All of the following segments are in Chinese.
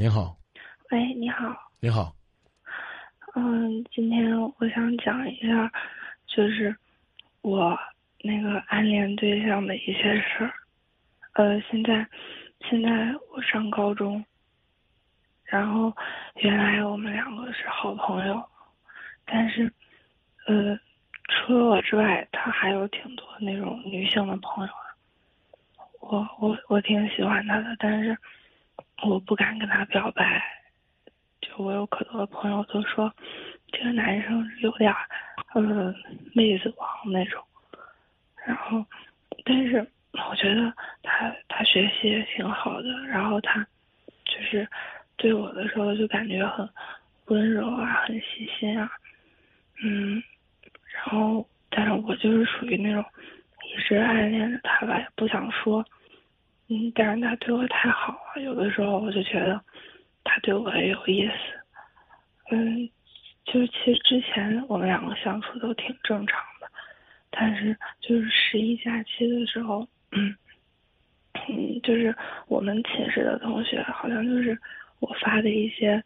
您好，喂，你好。你好，嗯，今天我想讲一下，就是我那个暗恋对象的一些事儿。呃，现在现在我上高中，然后原来我们两个是好朋友，但是呃，除了我之外，他还有挺多那种女性的朋友。我我我挺喜欢他的，但是我不敢跟他表白。就我有可多的朋友都说，这个男生有点儿呃妹子王那种。然后，但是我觉得他他学习也挺好的，然后他就是对我的时候就感觉很温柔啊，很细心啊，嗯，然后但是我就是属于那种一直暗恋着他吧，也不想说，嗯，但是他对我太好了，有的时候我就觉得他对我也有意思，嗯，就是其实之前我们两个相处都挺正常的，但是就是十一假期的时候，嗯，嗯，就是我们寝室的同学好像就是我发的一些，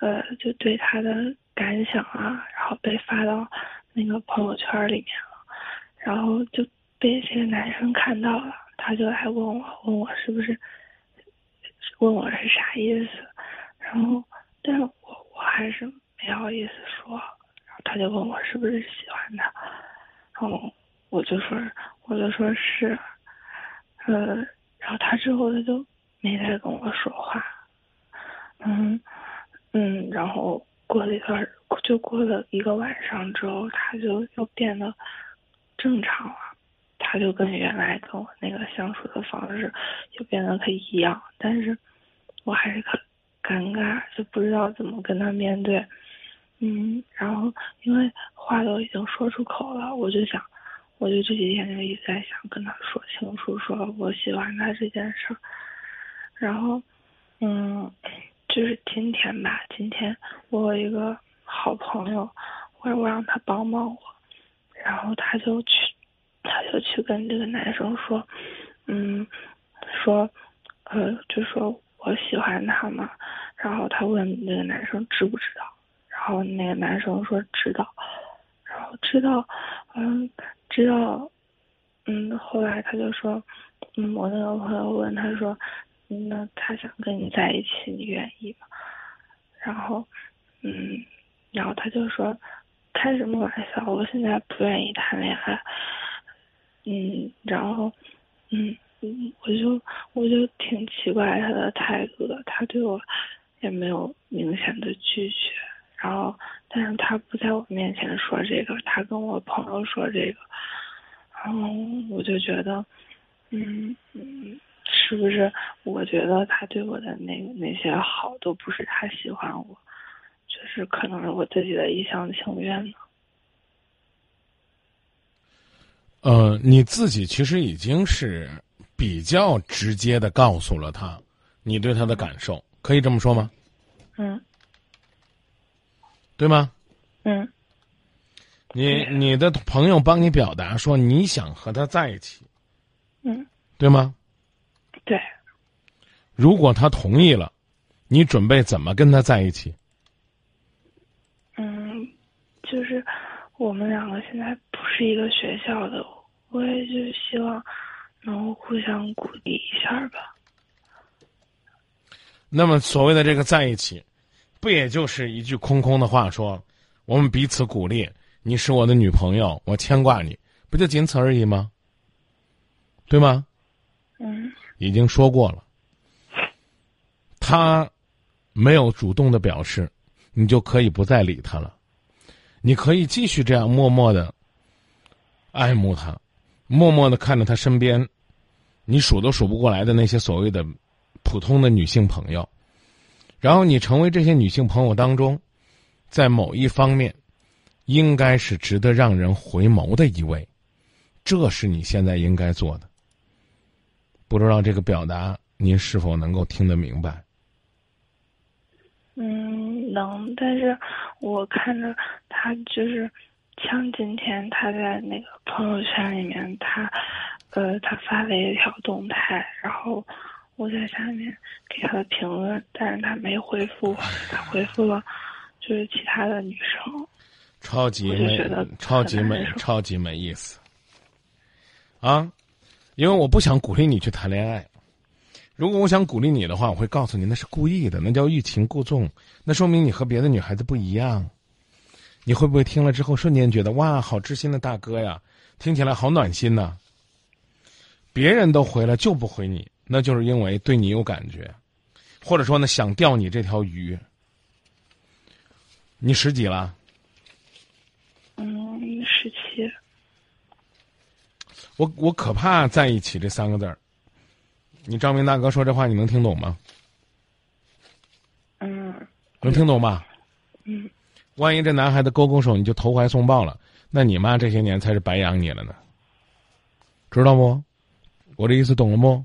呃，就对他的感想啊，然后被发到那个朋友圈里面了，然后就被这个男生看到了，他就来问我，问我是不是，问我是啥意思，然后，但是我我还是没好意思说，然后他就问我是不是喜欢他，然后我就说，我就说是，呃，然后他之后他就没再跟我说话，嗯嗯，然后过了一段，就过了一个晚上之后，他就又变得正常了，他就跟原来跟我那个相处的方式就变得可以一样，但是我还是很尴尬，就不知道怎么跟他面对。嗯，然后因为话都已经说出口了，我就想，我就这几天就一直在想跟他说清楚，说我喜欢他这件事儿。然后，嗯，就是今天吧，今天我有一个好朋友，我我让他帮帮我，然后他就去，他就去跟这个男生说，嗯，说，呃，就说我喜欢他嘛，然后他问那个男生知不知道。然后那个男生说知道，然后知道，嗯，知道，嗯，后来他就说，嗯，我那个朋友问他说，那他想跟你在一起，你愿意吗？然后，嗯，然后他就说，开什么玩笑，我现在不愿意谈恋爱。嗯，然后，嗯嗯，我就我就挺奇怪他的态度的，他对我也没有明显的拒绝。然后，但是他不在我面前说这个，他跟我朋友说这个，然后我就觉得，嗯嗯，是不是？我觉得他对我的那那些好都不是他喜欢我，就是可能是我自己的一厢情愿呢。呃，你自己其实已经是比较直接的告诉了他，你对他的感受，可以这么说吗？嗯。对吗？嗯，你你的朋友帮你表达说你想和他在一起，嗯，对吗？对。如果他同意了，你准备怎么跟他在一起？嗯，就是我们两个现在不是一个学校的，我也就希望能互相鼓励一下吧。那么，所谓的这个在一起。不也就是一句空空的话，说我们彼此鼓励，你是我的女朋友，我牵挂你，不就仅此而已吗？对吗？嗯。已经说过了，他没有主动的表示，你就可以不再理他了，你可以继续这样默默的爱慕他，默默的看着他身边，你数都数不过来的那些所谓的普通的女性朋友。然后你成为这些女性朋友当中，在某一方面，应该是值得让人回眸的一位，这是你现在应该做的。不知道这个表达您是否能够听得明白？嗯，能。但是我看着他就是，像今天他在那个朋友圈里面，他，呃，他发了一条动态，然后我在下面给他的评论，但是他没回复，他回复了就是其他的女生。超级我就觉得，超级没很难，受超级没意思。啊，因为我不想鼓励你去谈恋爱。如果我想鼓励你的话，我会告诉你那是故意的，那叫欲擒故纵，那说明你和别的女孩子不一样。你会不会听了之后瞬间觉得哇，好知心的大哥呀，听起来好暖心呐、别人都回了就不回你，那就是因为对你有感觉，或者说呢想钓你这条鱼。你十几了？嗯，十七。我我可怕在一起这三个字儿。你张明大哥说这话，你能听懂吗？嗯能听懂吧？嗯，万一这男孩子勾勾手，你就投怀送抱了，那你妈这些年才是白养你了呢。知道不？我这意思懂了不？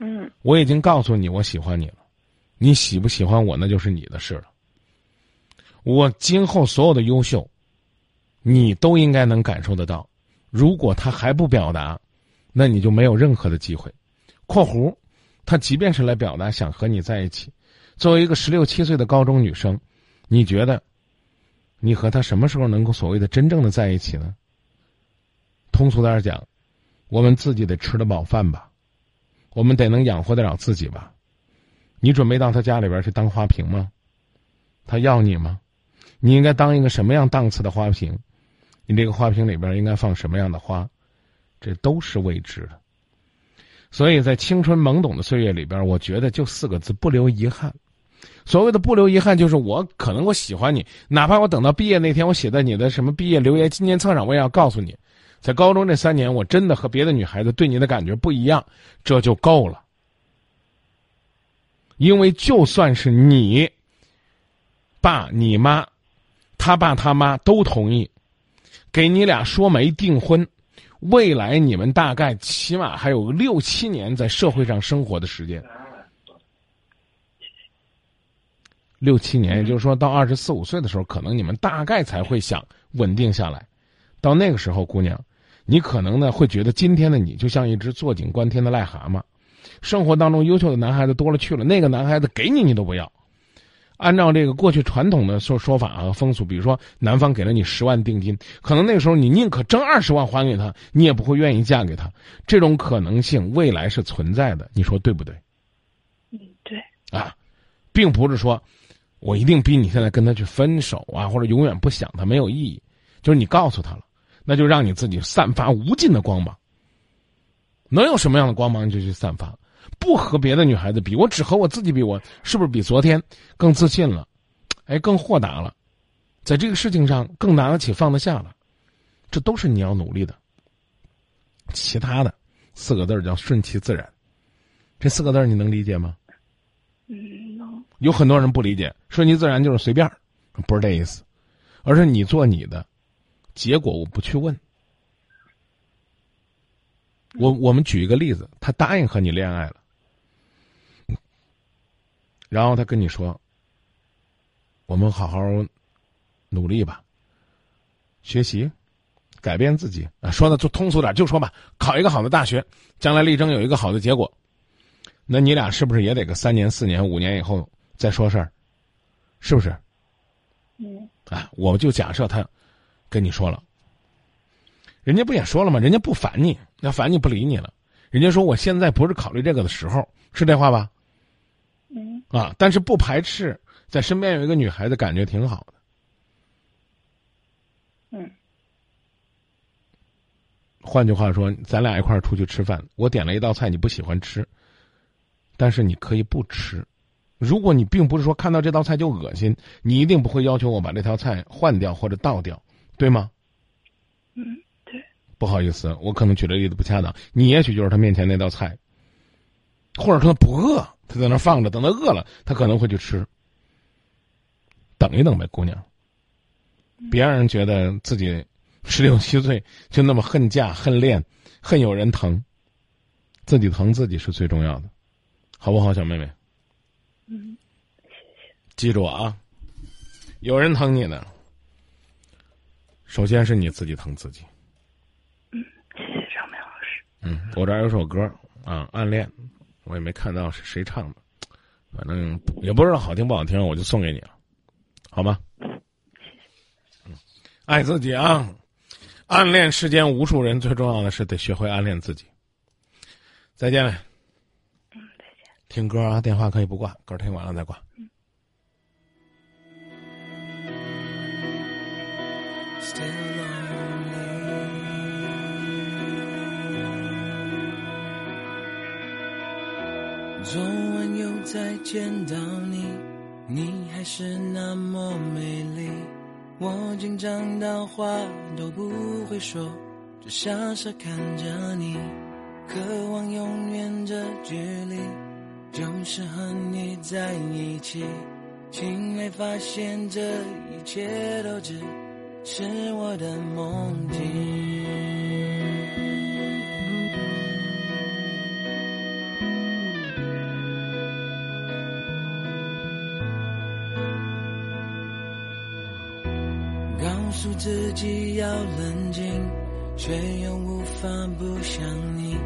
嗯我已经告诉你我喜欢你了，你喜不喜欢我那就是你的事了。我今后所有的优秀，你都应该能感受得到。如果他还不表达，那你就没有任何的机会。（括弧）他即便是来表达想和你在一起，作为一个十六七岁的高中女生，你觉得你和他什么时候能够所谓的真正的在一起呢？通俗点讲，我们自己得吃得饱饭吧。我们得能养活得了自己吧？你准备到他家里边去当花瓶吗？他要你吗？你应该当一个什么样档次的花瓶？你这个花瓶里边应该放什么样的花？这都是未知的。所以在青春懵懂的岁月里边，我觉得就四个字：不留遗憾。所谓的不留遗憾，就是我可能我喜欢你，哪怕我等到毕业那天，我写在你的什么毕业留言纪念册上，我也要告诉你，在高中这三年，我真的和别的女孩子对你的感觉不一样，这就够了。因为就算是你爸、你妈、他爸他妈都同意，给你俩说媒订婚，未来你们大概起码还有六七年在社会上生活的时间。六七年，也就是说到二十四五岁的时候，可能你们大概才会想稳定下来。到那个时候，姑娘，你可能呢会觉得今天的你就像一只坐井观天的癞蛤蟆，生活当中优秀的男孩子多了去了，那个男孩子给你你都不要。按照这个过去传统的说说法和风俗，比如说男方给了你十万定金，可能那个时候你宁可挣二十万还给他，你也不会愿意嫁给他。这种可能性未来是存在的，你说对不对？嗯，对，啊，并不是说我一定逼你现在跟他去分手啊，或者永远不想他没有意义，就是你告诉他了，那就让你自己散发无尽的光芒。能有什么样的光芒你就去散发，不和别的女孩子比，我只和我自己比，我是不是比昨天更自信了？哎，更豁达了，在这个事情上更拿得起放得下了，这都是你要努力的。其他的四个字叫顺其自然，这四个字你能理解吗？嗯，有很多人不理解，顺其自然就是随便，不是这意思，而是你做你的，结果我不去问。我我们举一个例子，他答应和你恋爱了，然后他跟你说：“我们好好努力吧，学习，改变自己啊。”说的就通俗点，就说吧，考一个好的大学，将来力争有一个好的结果。那你俩是不是也得个三年、四年、五年以后再说事儿？是不是？嗯啊，我就假设他跟你说了，人家不也说了吗？人家不烦你，要烦你不理你了。人家说我现在不是考虑这个的时候，是这话吧？嗯啊，但是不排斥在身边有一个女孩子，感觉挺好的。嗯换句话说，咱俩一块儿出去吃饭，我点了一道菜你不喜欢吃，但是你可以不吃。如果你并不是说看到这道菜就恶心，你一定不会要求我把这道菜换掉或者倒掉，对吗？嗯，对，不好意思，我可能举的例子不恰当。你也许就是他面前那道菜，或者说他不饿，他在那放着，等他饿了，他可能会去吃。等一等呗，姑娘，别让人觉得自己十六七岁就那么恨嫁、恨恋、恨有人疼，自己疼自己是最重要的，好不好，小妹妹？嗯记住啊，有人疼你呢，首先是你自己疼自己。嗯，谢谢张明老师。嗯，我这儿有首歌啊，《暗恋》，我也没看到是谁唱的，反正也不知道好听不好听，我就送给你了，好吗？嗯，爱自己啊！暗恋世间无数人，最重要的是得学会暗恋自己。再见了。听歌啊，电话可以不挂，歌听完了再挂。嗯。昨晚又再见到你，你还是那么美丽。我紧张到话都不会说，只傻傻看着你，渴望永远这距离，就是和你在一起。醒来发现这一切都只是我的梦境。告诉自己要冷静，却又无法不想你。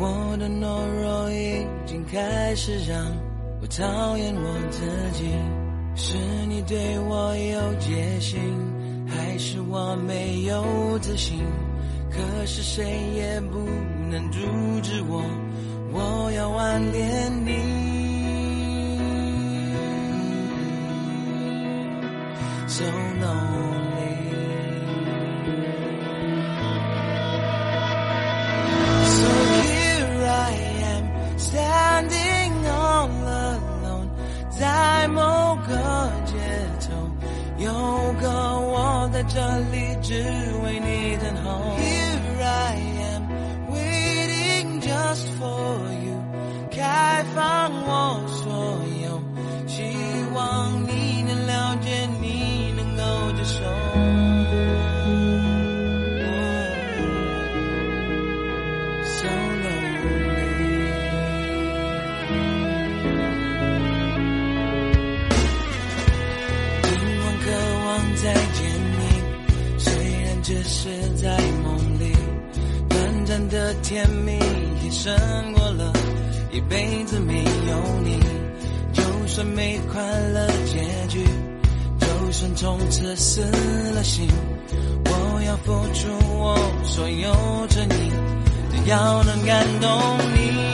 我的懦弱已经开始让我讨厌我自己。是你对我有戒心，还是我没有自信？可是谁也不能阻止我，我要暗恋你。So lonely. 我在这里只为你等候。Here I am, waiting just for 一辈子没有你。就算没快乐结局，就算从此死了心，我要付出我所有真意，只要能感动你。